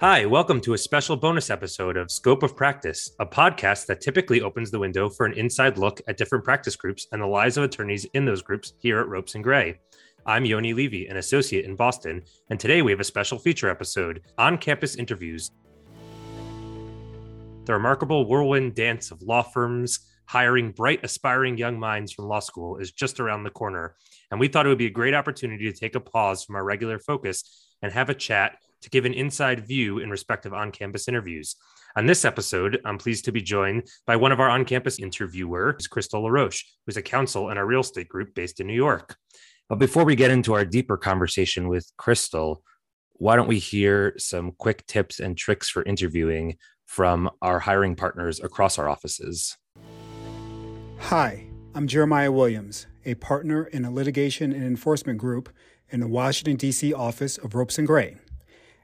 Hi, welcome to a special bonus episode of Scope of Practice, a podcast that typically opens the window for an inside look at different practice groups and the lives of attorneys in those groups here at Ropes and Gray. I'm Yoni Levy, an associate in Boston, and today we have a special feature episode on campus interviews. The remarkable whirlwind dance of law firms hiring bright, aspiring young minds from law school is just around the corner, and we thought it would be a great opportunity to take a pause from our regular focus and have a chat to give an inside view in respect of on campus interviews. On this episode, I'm pleased to be joined by one of our on campus interviewers, Chrystal LaRoche, who's a counsel in our real estate group based in New York. But before we get into our deeper conversation with Chrystal, why don't we hear some quick tips and tricks for interviewing from our hiring partners across our offices? Hi, I'm Jeremiah Williams, a partner in a litigation and enforcement group in the Washington, D.C. office of Ropes and Gray.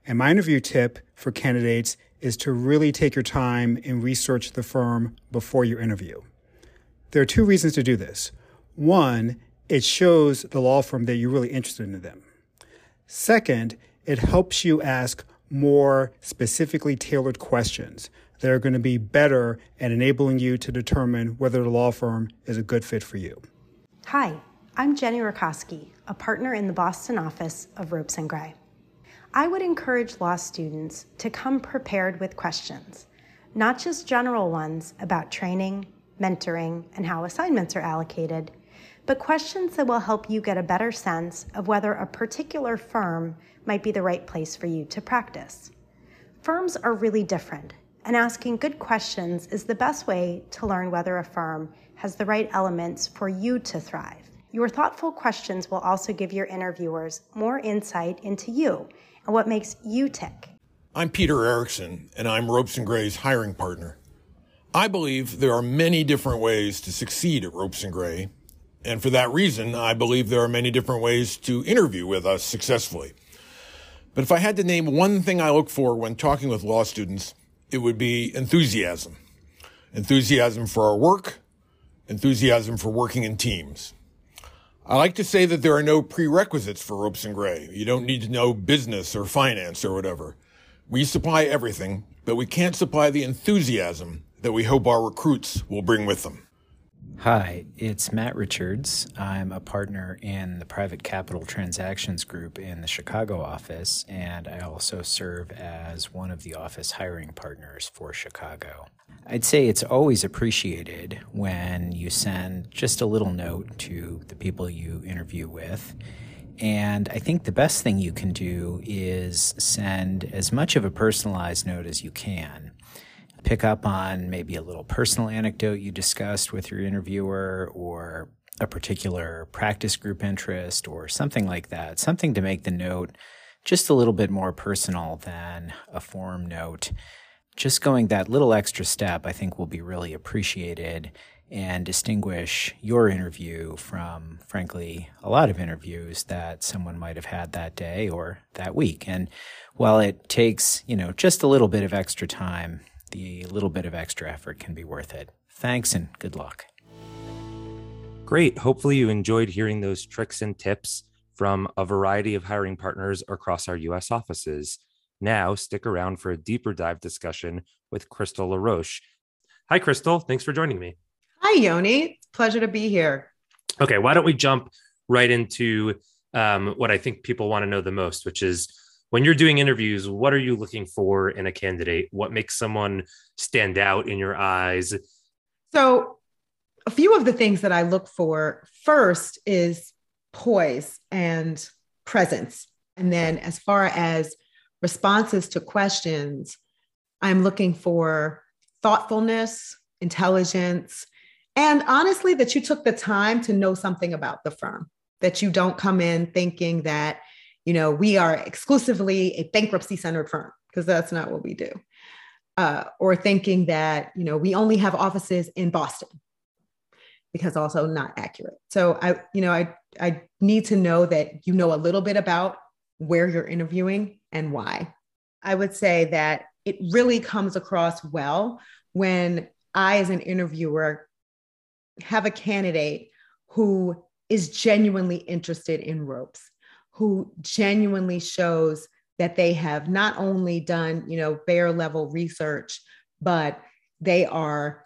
And my interview tip for candidates is to really take your time and research the firm before your interview. There are two reasons to do this. One, it shows the law firm that you're really interested in them. Second, it helps you ask more specifically tailored questions that are going to be better at enabling you to determine whether the law firm is a good fit for you. Hi, I'm Jenny Rakoski, a partner in the Boston office of Ropes and Gray. I would encourage law students to come prepared with questions, not just general ones about training, mentoring, and how assignments are allocated, but questions that will help you get a better sense of whether a particular firm might be the right place for you to practice. Firms are really different, and asking good questions is the best way to learn whether a firm has the right elements for you to thrive. Your thoughtful questions will also give your interviewers more insight into you and what makes you tick. I'm Peter Erickson, and I'm Ropes and Gray's hiring partner. I believe there are many different ways to succeed at Ropes and Gray, and for that reason, I believe there are many different ways to interview with us successfully. But if I had to name one thing I look for when talking with law students, it would be enthusiasm. Enthusiasm for our work, enthusiasm for working in teams. I like to say that there are no prerequisites for ropes and gray. You don't need to know business or finance or whatever. We supply everything, but we can't supply the enthusiasm that we hope our recruits will bring with them. Hi, it's Matt Richards. I'm a partner in the Private Capital Transactions Group in the Chicago office, and I also serve as one of the office hiring partners for Chicago. I'd say it's always appreciated when you send just a little note to the people you interview with. And I think the best thing you can do is send as much of a personalized note as you can. Pick up on maybe a little personal anecdote you discussed with your interviewer or a particular practice group interest or something like that. Something to make the note just a little bit more personal than a form note just going that little extra step, I think, will be really appreciated and distinguish your interview from, frankly, a lot of interviews that someone might have had that day or that week. And while it takes, you know, just a little bit of extra time, the little bit of extra effort can be worth it. Thanks and good luck. Great. Hopefully, you enjoyed hearing those tricks and tips from a variety of hiring partners across our US offices. Now, stick around for a deeper dive discussion with Chrystal LaRoche. Hi, Chrystal. Thanks for joining me. Hi, Yoni. Pleasure to be here. Okay, why don't we jump right into um, what I think people want to know the most, which is when you're doing interviews, what are you looking for in a candidate? What makes someone stand out in your eyes? So, a few of the things that I look for first is poise and presence. And then, as far as responses to questions, I'm looking for thoughtfulness, intelligence, and honestly, that you took the time to know something about the firm, that you don't come in thinking that, you know, we are exclusively a bankruptcy centered firm, because that's not what we do. Uh, or thinking that, you know, we only have offices in Boston, because also not accurate. So I, you know, I, I need to know that you know a little bit about where you're interviewing and why. I would say that it really comes across well when I, as an interviewer, have a candidate who is genuinely interested in ropes, who genuinely shows that they have not only done, you know, bare level research, but they are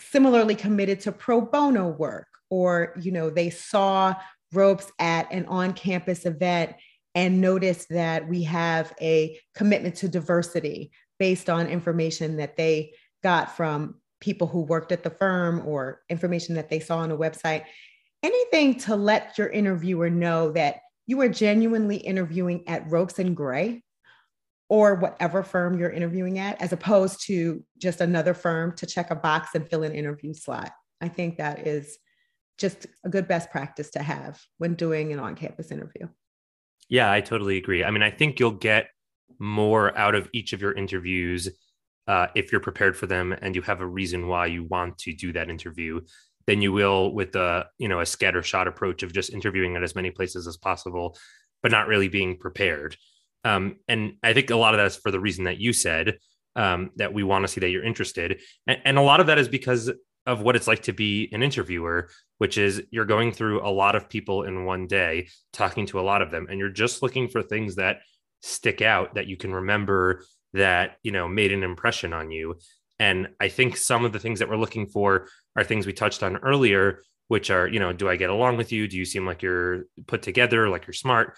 similarly committed to pro bono work or, you know, they saw ropes at an on-campus event and noticed that we have a commitment to diversity based on information that they got from people who worked at the firm or information that they saw on a website. Anything to let your interviewer know that you are genuinely interviewing at Ropes and Gray or whatever firm you're interviewing at, as opposed to just another firm to check a box and fill an interview slot. I think that is just a good best practice to have when doing an on campus interview. Yeah, I totally agree. I mean, I think you'll get more out of each of your interviews uh, if you're prepared for them and you have a reason why you want to do that interview than you will with a you know a scatter shot approach of just interviewing at as many places as possible but not really being prepared. Um, and i think a lot of that is for the reason that you said um, that we want to see that you're interested. And, and a lot of that is because of what it's like to be an interviewer which is you're going through a lot of people in one day talking to a lot of them and you're just looking for things that stick out that you can remember that you know made an impression on you. And i think some of the things that we're looking for are things we touched on earlier which are you know do i get along with you? Do you seem like you're put together like you're smart?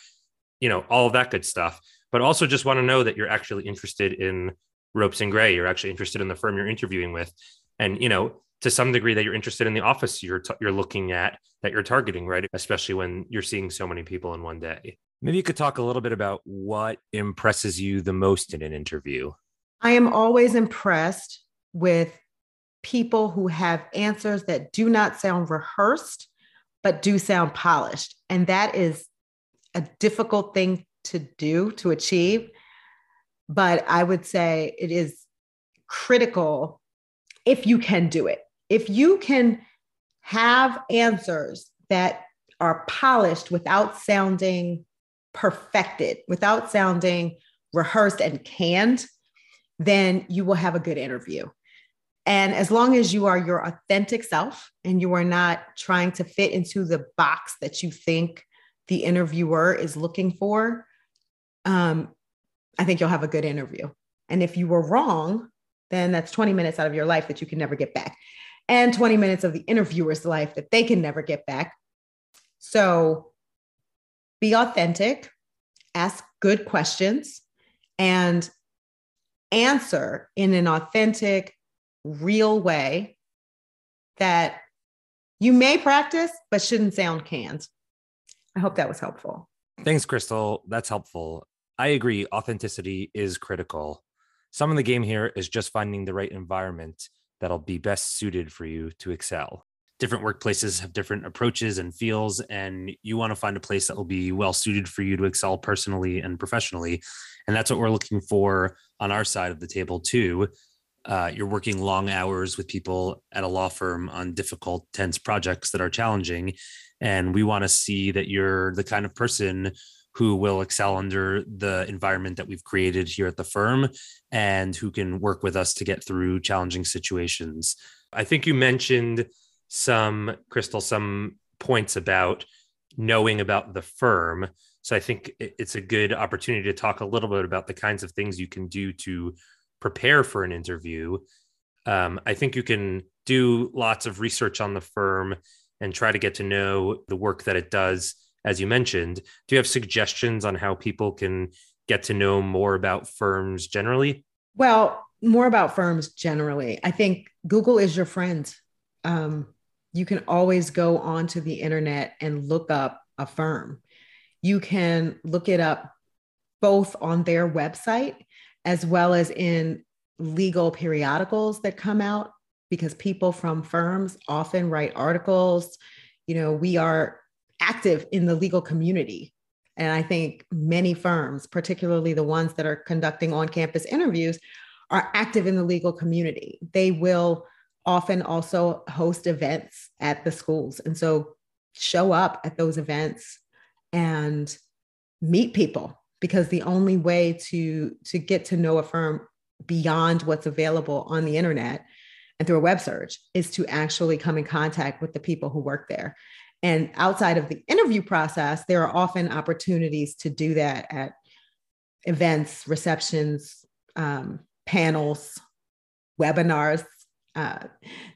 You know all of that good stuff. But also just want to know that you're actually interested in ropes and gray. You're actually interested in the firm you're interviewing with. And you know to some degree that you're interested in the office you're t- you're looking at that you're targeting right? Especially when you're seeing so many people in one day. Maybe you could talk a little bit about what impresses you the most in an interview. I am always impressed with people who have answers that do not sound rehearsed but do sound polished. And that is a difficult thing to do to achieve. But i would say it is critical if you can do it. If you can have answers that are polished without sounding perfected, without sounding rehearsed and canned, then you will have a good interview. And as long as you are your authentic self and you are not trying to fit into the box that you think the interviewer is looking for, um, I think you'll have a good interview. And if you were wrong, then that's 20 minutes out of your life that you can never get back and 20 minutes of the interviewer's life that they can never get back. So be authentic, ask good questions, and answer in an authentic, real way that you may practice, but shouldn't sound canned. I hope that was helpful. Thanks, Chrystal. That's helpful. I agree. Authenticity is critical. Some of the game here is just finding the right environment that'll be best suited for you to excel. Different workplaces have different approaches and feels, and you want to find a place that will be well suited for you to excel personally and professionally. And that's what we're looking for on our side of the table, too. Uh, you're working long hours with people at a law firm on difficult, tense projects that are challenging. And we want to see that you're the kind of person who will excel under the environment that we've created here at the firm and who can work with us to get through challenging situations. I think you mentioned some, Chrystal, some points about knowing about the firm. So I think it's a good opportunity to talk a little bit about the kinds of things you can do to prepare for an interview. Um, I think you can do lots of research on the firm and try to get to know the work that it does as you mentioned. Do you have suggestions on how people can get to know more about firms generally? Well, more about firms generally. I think Google is your friend. Um, you can always go onto the internet and look up a firm. You can look it up both on their website as well as in legal periodicals that come out because people from firms often write articles. You know, we are active in the legal community. And I think many firms, particularly the ones that are conducting on campus interviews, are active in the legal community. They will often also host events at the schools. And so show up at those events and meet people because the only way to to get to know a firm beyond what's available on the internet and through a web search is to actually come in contact with the people who work there and outside of the interview process, there are often opportunities to do that at events, receptions, um, panels, webinars, uh,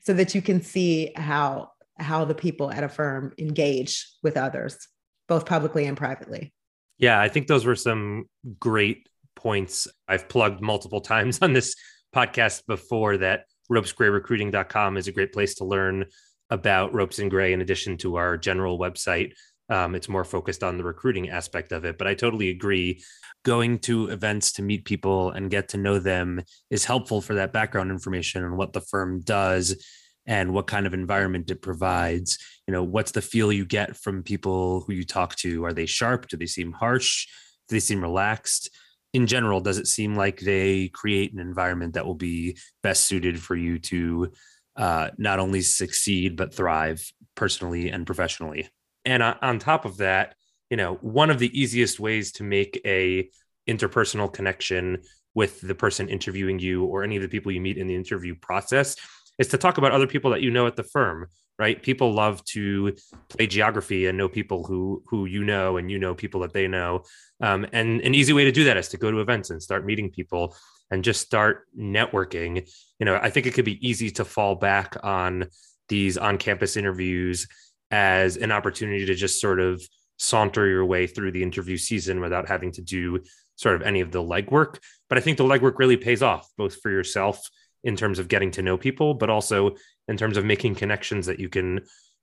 so that you can see how how the people at a firm engage with others, both publicly and privately. Yeah, I think those were some great points. I've plugged multiple times on this podcast before that ropesgrayrecruiting.com is a great place to learn about ropes and gray in addition to our general website. Um, it's more focused on the recruiting aspect of it but i totally agree. Going to events to meet people and get to know them is helpful for that background information and what the firm does and what kind of environment it provides you know what's the feel you get from people who you talk to? Are they sharp? Do they seem harsh? Do they seem relaxed? In general does it seem like they create an environment that will be best suited for you to uh, not only succeed but thrive personally and professionally? And on top of that you know one of the easiest ways to make a interpersonal connection with the person interviewing you or any of the people you meet in the interview process is to talk about other people that you know at the firm right? People love to play geography and know people who who you know and you know people that they know. Um, and an easy way to do that is to go to events and start meeting people and just start networking. You know i think it could be easy to fall back on these on campus interviews as an opportunity to just sort of saunter your way through the interview season without having to do sort of any of the legwork. But I think the legwork really pays off both for yourself in terms of getting to know people, but also in terms of making connections that you can,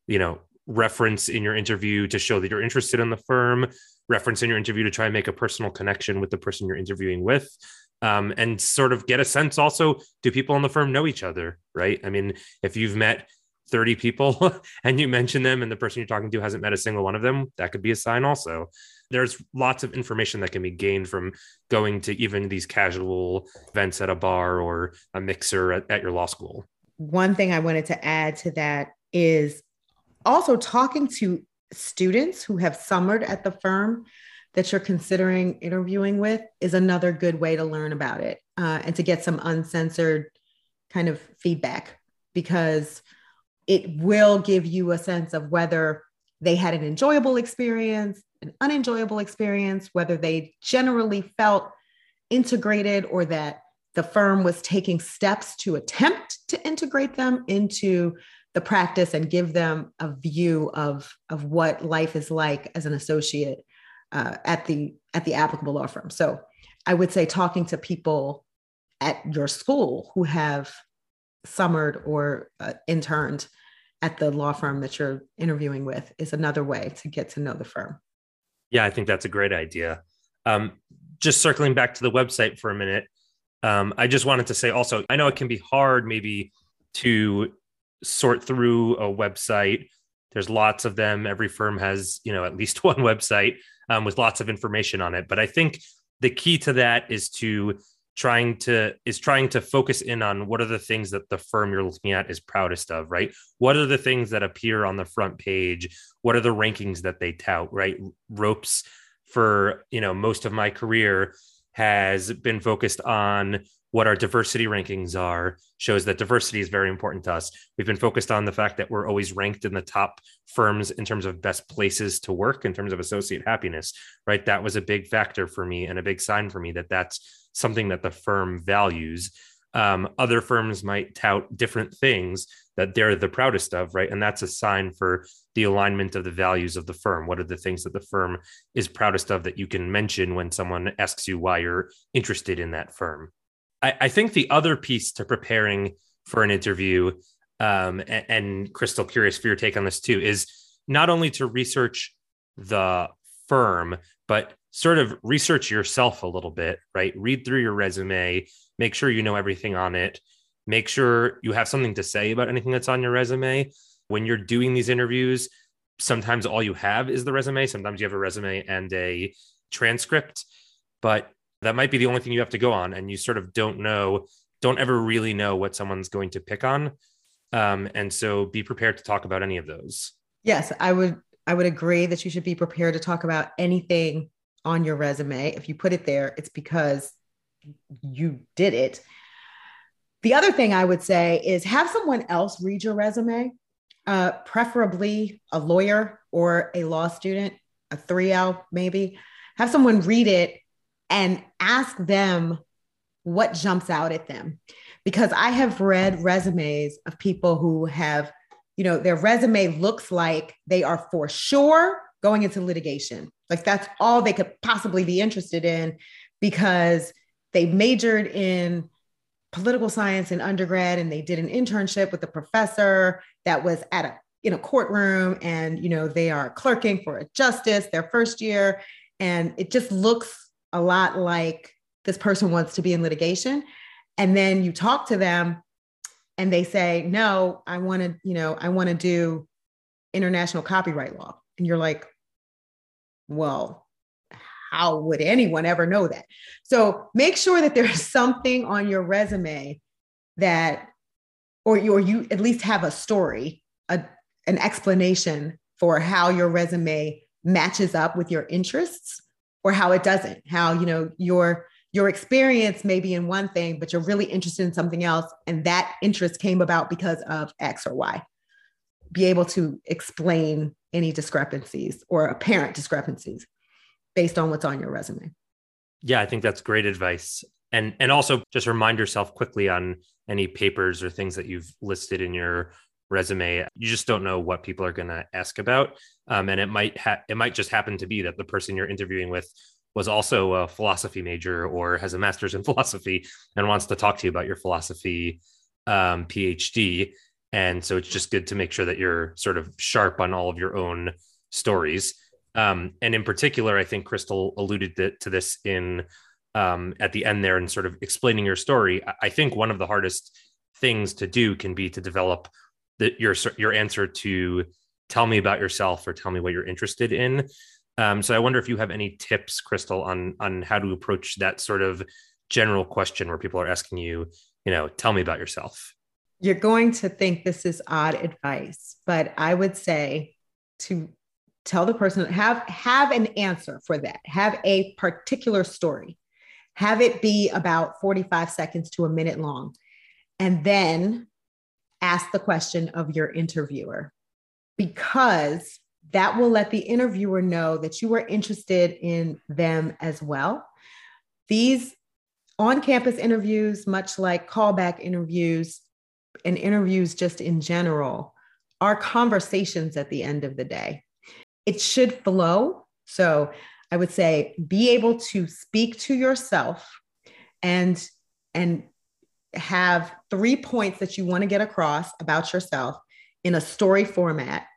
you know, reference in your interview to show that you're interested in the firm, reference in your interview to try and make a personal connection with the person you're interviewing with. Um, and sort of get a sense also do people in the firm know each other right i mean if you've met 30 people and you mention them and the person you're talking to hasn't met a single one of them, that could be a sign also. There's lots of information that can be gained from going to even these casual events at a bar or a mixer at, at your law school. One thing I wanted to add to that is also talking to students who have summered at the firm that you're considering interviewing with is another good way to learn about it uh, and to get some uncensored kind of feedback because it will give you a sense of whether they had an enjoyable experience, an unenjoyable experience, whether they generally felt integrated or that the firm was taking steps to attempt to integrate them into the practice and give them a view of, of what life is like as an associate uh, at the at the applicable law firm. So I would say talking to people at your school who have summered or uh, interned at the law firm that you're interviewing with is another way to get to know the firm. Yeah, I think that's a great idea. Um, just circling back to the website for a minute, um, I just wanted to say also, I know it can be hard maybe to sort through a website. There's lots of them. Every firm has, you know, at least one website um, with lots of information on it. But I think the key to that is to trying to is trying to focus in on what are the things that the firm you're looking at is proudest of right what are the things that appear on the front page what are the rankings that they tout right ropes for you know most of my career has been focused on what our diversity rankings are shows that diversity is very important to us. We've been focused on the fact that we're always ranked in the top firms in terms of best places to work in terms of associate happiness, right? That was a big factor for me and a big sign for me that that's something that the firm values. Um, other firms might tout different things that they're the proudest of, right? And that's a sign for the alignment of the values of the firm. What are the things that the firm is proudest of that you can mention when someone asks you why you're interested in that firm? I, I think the other piece to preparing for an interview, um, and, and Chrystal, curious for your take on this too, is not only to research the firm, but sort of research yourself a little bit, right? Read through your resume, make sure you know everything on it, make sure you have something to say about anything that's on your resume. When you're doing these interviews, sometimes all you have is the resume, sometimes you have a resume and a transcript, but that might be the only thing you have to go on and you sort of don't know don't ever really know what someone's going to pick on um, and so be prepared to talk about any of those yes i would i would agree that you should be prepared to talk about anything on your resume. If you put it there it's because you did it. The other thing i would say is have someone else read your resume uh, preferably a lawyer or a law student a 3l maybe. Have someone read it and ask them what jumps out at them. Because I have read resumes of people who have, you know, their resume looks like they are for sure going into litigation. Like that's all they could possibly be interested in because they majored in political science in undergrad and they did an internship with a professor that was at a in a courtroom and you know they are clerking for a justice their first year and it just looks a lot like this person wants to be in litigation and then you talk to them and they say no i want to you know i want to do international copyright law. And you're like well how would anyone ever know that? So make sure that there's something on your resume that or you, or you at least have a story a, an explanation for how your resume matches up with your interests or how it doesn't how you know your your experience may be in one thing but you're really interested in something else and that interest came about because of x or y. Be able to explain any discrepancies or apparent discrepancies based on what's on your resume. Yeah i think that's great advice. And and also just remind yourself quickly on any papers or things that you've listed in your resume. You just don't know what people are going to ask about um, and it might ha- it might just happen to be that the person you're interviewing with was also a philosophy major or has a master's in philosophy and wants to talk to you about your philosophy um, phd and so it's just good to make sure that you're sort of sharp on all of your own stories. Um, and in particular i think Chrystal alluded to this in um, at the end there and sort of explaining your story. I think one of the hardest things to do can be to develop that your your answer to tell me about yourself or tell me what you're interested in. Um, so I wonder if you have any tips, Chrystal, on on how to approach that sort of general question where people are asking you, you know, tell me about yourself. You're going to think this is odd advice, but I would say to tell the person have have an answer for that. Have a particular story. Have it be about 45 seconds to a minute long. And then ask the question of your interviewer because that will let the interviewer know that you are interested in them as well. These on campus interviews, much like callback interviews and interviews just in general, are conversations at the end of the day. It should flow. So I would say be able to speak to yourself and and have three points that you want to get across about yourself in a story format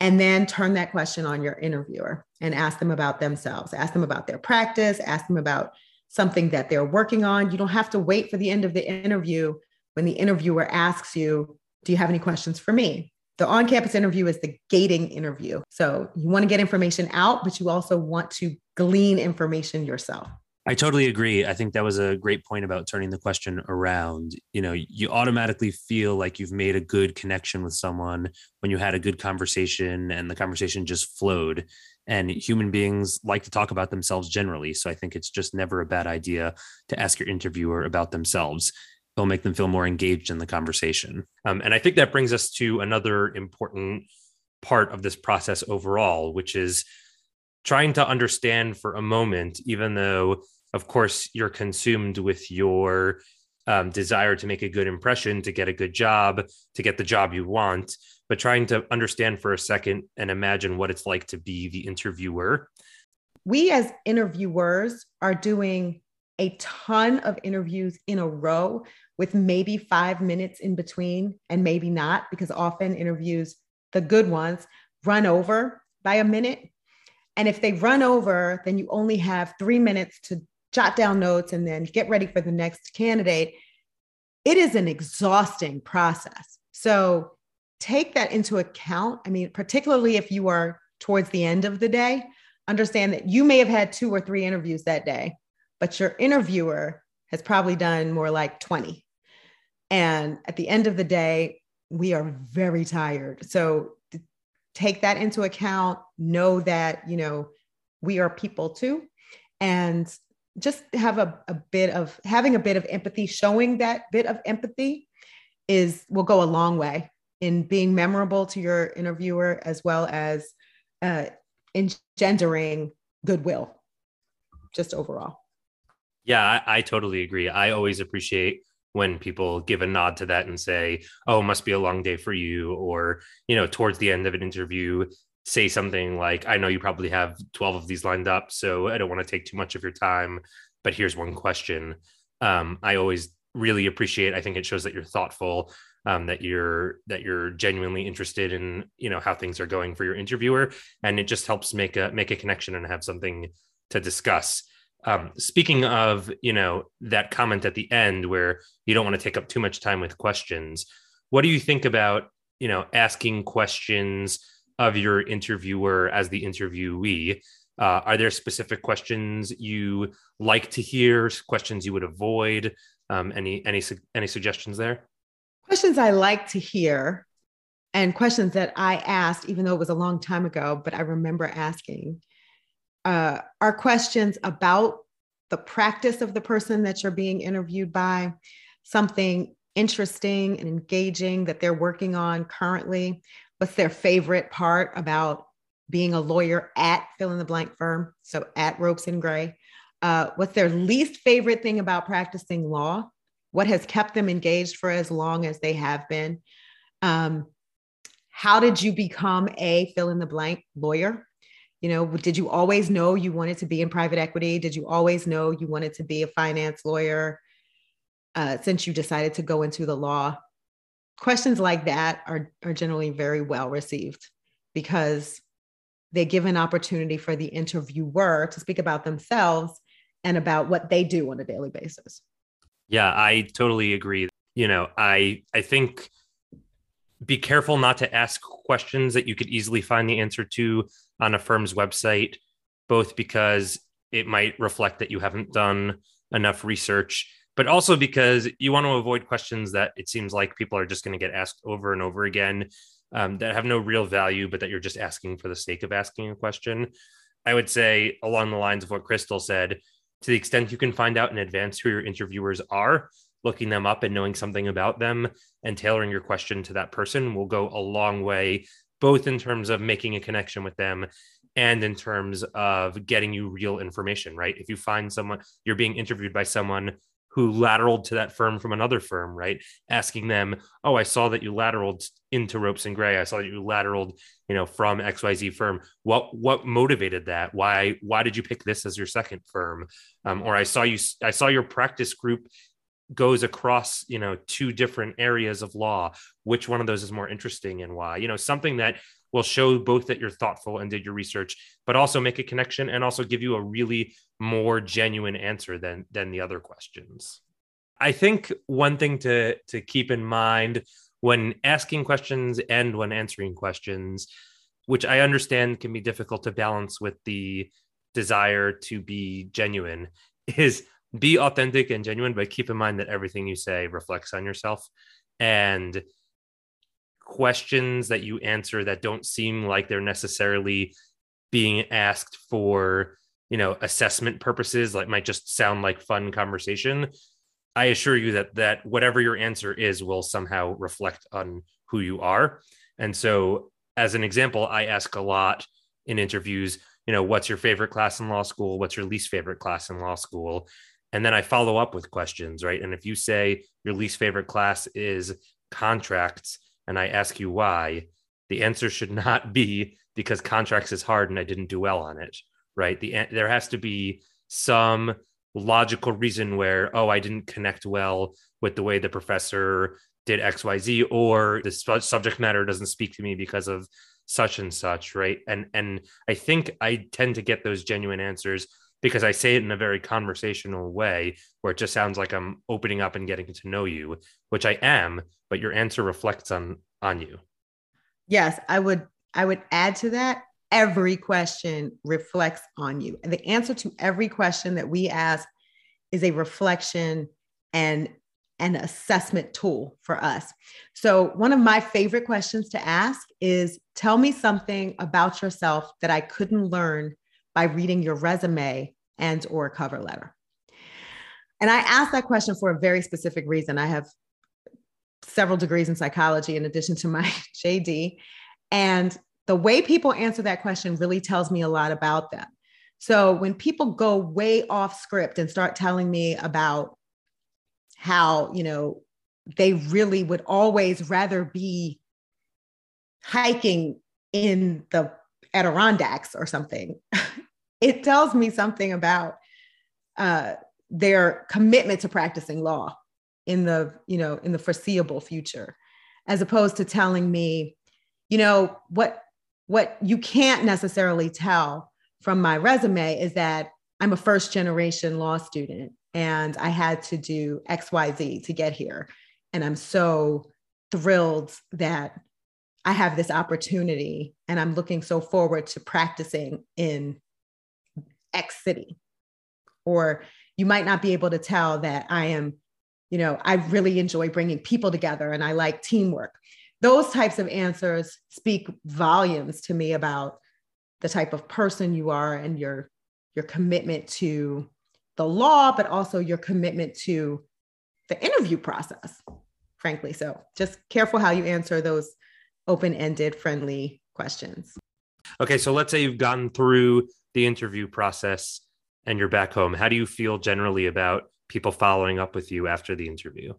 and then turn that question on your interviewer and ask them about themselves. Ask them about their practice. Ask them about something that they're working on. You don't have to wait for the end of the interview. When the interviewer asks you do you have any questions for me? The on-campus interview is the gating interview. So you want to get information out but you also want to glean information yourself I totally agree. I think that was a great point about turning the question around. You know, you automatically feel like you've made a good connection with someone when you had a good conversation and the conversation just flowed. And human beings like to talk about themselves generally. So I think it's just never a bad idea to ask your interviewer about themselves. It'll make them feel more engaged in the conversation. Um, and I think that brings us to another important part of this process overall, which is trying to understand for a moment, even though of course, you're consumed with your um, desire to make a good impression, to get a good job, to get the job you want, but trying to understand for a second and imagine what it's like to be the interviewer. We, as interviewers, are doing a ton of interviews in a row with maybe five minutes in between, and maybe not, because often interviews, the good ones, run over by a minute. And if they run over, then you only have three minutes to jot down notes and then get ready for the next candidate, it is an exhausting process. So take that into account. I mean, particularly if you are towards the end of the day, understand that you may have had two or three interviews that day, but your interviewer has probably done more like 20. And at the end of the day, we are very tired. So take that into account. Know that, you know, we are people too. And just have a, a bit of having a bit of empathy, showing that bit of empathy is will go a long way in being memorable to your interviewer as well as uh, engendering goodwill. just overall. Yeah, I, I totally agree. I always appreciate when people give a nod to that and say, "Oh, must be a long day for you," or you know, towards the end of an interview, say something like, "I know you probably have twelve of these lined up, so I don't want to take too much of your time, but here's one question." Um, I always really appreciate. I think it shows that you're thoughtful, um, that you're that you're genuinely interested in you know how things are going for your interviewer, and it just helps make a make a connection and have something to discuss. Um, speaking of, you know, that comment at the end where you don't want to take up too much time with questions, what do you think about, you know, asking questions of your interviewer as the interviewee? Uh, are there specific questions you like to hear? Questions you would avoid? Um, any any any suggestions there? Questions I like to hear, and questions that I asked, even though it was a long time ago, but I remember asking uh, are questions about the practice of the person that you're being interviewed by, something interesting and engaging that they're working on currently. What's their favorite part about being a lawyer at fill in the blank firm? So at Ropes and Gray. Uh, what's their least favorite thing about practicing law? What has kept them engaged for as long as they have been? Um, how did you become a fill in the blank lawyer? you know did you always know you wanted to be in private equity did you always know you wanted to be a finance lawyer uh, since you decided to go into the law questions like that are, are generally very well received because they give an opportunity for the interviewer to speak about themselves and about what they do on a daily basis. Yeah i totally agree. You know i i think be careful not to ask questions that you could easily find the answer to on a firm's website, both because it might reflect that you haven't done enough research, but also because you want to avoid questions that it seems like people are just going to get asked over and over again um, that have no real value, but that you're just asking for the sake of asking a question. I would say, along the lines of what Chrystal said, to the extent you can find out in advance who your interviewers are, looking them up and knowing something about them and tailoring your question to that person will go a long way both in terms of making a connection with them and in terms of getting you real information, right? If you find someone, you're being interviewed by someone who lateraled to that firm from another firm, right? Asking them, "Oh, I saw that you lateraled into Ropes and Gray. I saw that you lateraled, you know, from XYZ firm. What what motivated that? Why why did you pick this as your second firm? Um, or I saw you I saw your practice group goes across you know two different areas of law which one of those is more interesting and why you know something that will show both that you're thoughtful and did your research but also make a connection and also give you a really more genuine answer than than the other questions i think one thing to to keep in mind when asking questions and when answering questions which i understand can be difficult to balance with the desire to be genuine is be authentic and genuine, but keep in mind that everything you say reflects on yourself. And questions that you answer that don't seem like they're necessarily being asked for, you know, assessment purposes, like might just sound like fun conversation. I assure you that that whatever your answer is will somehow reflect on who you are. And so, as an example, I ask a lot in interviews, you know, what's your favorite class in law school? What's your least favorite class in law school? and then I follow up with questions, right? And if you say your least favorite class is contracts, and I ask you why, the answer should not be because contracts is hard and I didn't do well on it, right? The there has to be some logical reason where oh I didn't connect well with the way the professor did XYZ or the subject matter doesn't speak to me because of such and such, right? And and I think I tend to get those genuine answers because I say it in a very conversational way where it just sounds like I'm opening up and getting to know you, which I am, but your answer reflects on on you. Yes, I would I would add to that every question reflects on you. And the answer to every question that we ask is a reflection and an assessment tool for us. So, one of my favorite questions to ask is tell me something about yourself that I couldn't learn by reading your resume and or cover letter. And I asked that question for a very specific reason. I have several degrees in psychology in addition to my JD. And the way people answer that question really tells me a lot about them. So when people go way off script and start telling me about how, you know, they really would always rather be hiking in the Adirondacks or something, it tells me something about uh, their commitment to practicing law in the you know in the foreseeable future as opposed to telling me you know what what you can't necessarily tell from my resume is that i'm a first generation law student and i had to do xyz to get here. And i'm so thrilled that i have this opportunity and i'm looking so forward to practicing in x city. Or you might not be able to tell that I am, you know, I really enjoy bringing people together and I like teamwork. Those types of answers speak volumes to me about the type of person you are and your your commitment to the law but also your commitment to the interview process frankly. So just careful how you answer those open-ended friendly questions. Okay so let's say you've gotten through the interview process and you're back home, how do you feel generally about people following up with you after the interview?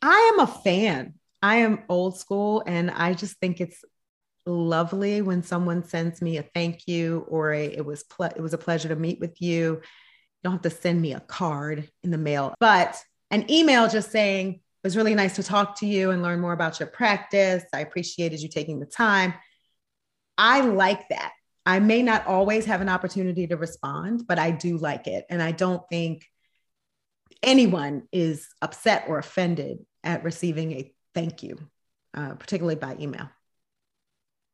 I am a fan. I am old school and I just think it's lovely when someone sends me a thank you or a, it was ple- it was a pleasure to meet with you. You don't have to send me a card in the mail, but an email just saying it was really nice to talk to you and learn more about your practice. I appreciated you taking the time. I like that. I may not always have an opportunity to respond, but I do like it. And I don't think anyone is upset or offended at receiving a thank you, uh, particularly by email.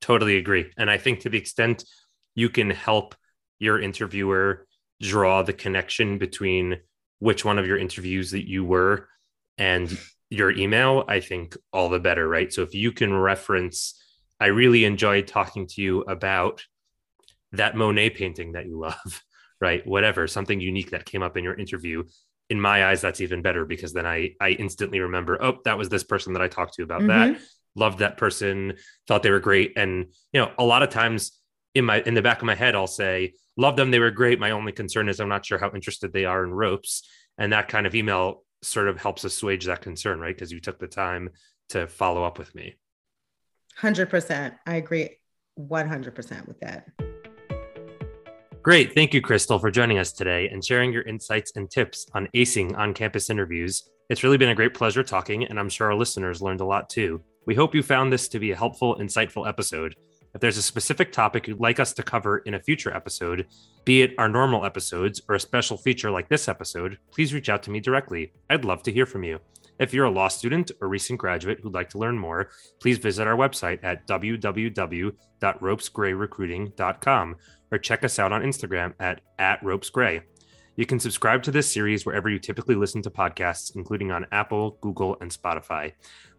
Totally agree. And I think to the extent you can help your interviewer draw the connection between which one of your interviews that you were and your email, I think all the better, right? So if you can reference, I really enjoyed talking to you about that Monet painting that you love, right? Whatever, something unique that came up in your interview. In my eyes, that's even better because then I I instantly remember, oh, that was this person that I talked to about mm-hmm. that. Loved that person, thought they were great. And you know, a lot of times in my in the back of my head, I'll say, love them, they were great. My only concern is I'm not sure how interested they are in ropes. And that kind of email sort of helps assuage that concern, right? Because you took the time to follow up with me. 100%. I agree 100% with that. Great. Thank you, Chrystal, for joining us today and sharing your insights and tips on acing on campus interviews. It's really been a great pleasure talking, and I'm sure our listeners learned a lot too. We hope you found this to be a helpful, insightful episode. If there's a specific topic you'd like us to cover in a future episode, be it our normal episodes or a special feature like this episode, please reach out to me directly. I'd love to hear from you. If you're a law student or recent graduate who'd like to learn more, please visit our website at www.ropesgrayrecruiting.com or check us out on Instagram at, at ropesgray. You can subscribe to this series wherever you typically listen to podcasts, including on Apple, Google, and Spotify.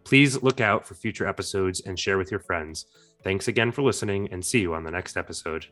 Please look out for future episodes and share with your friends. Thanks again for listening and see you on the next episode.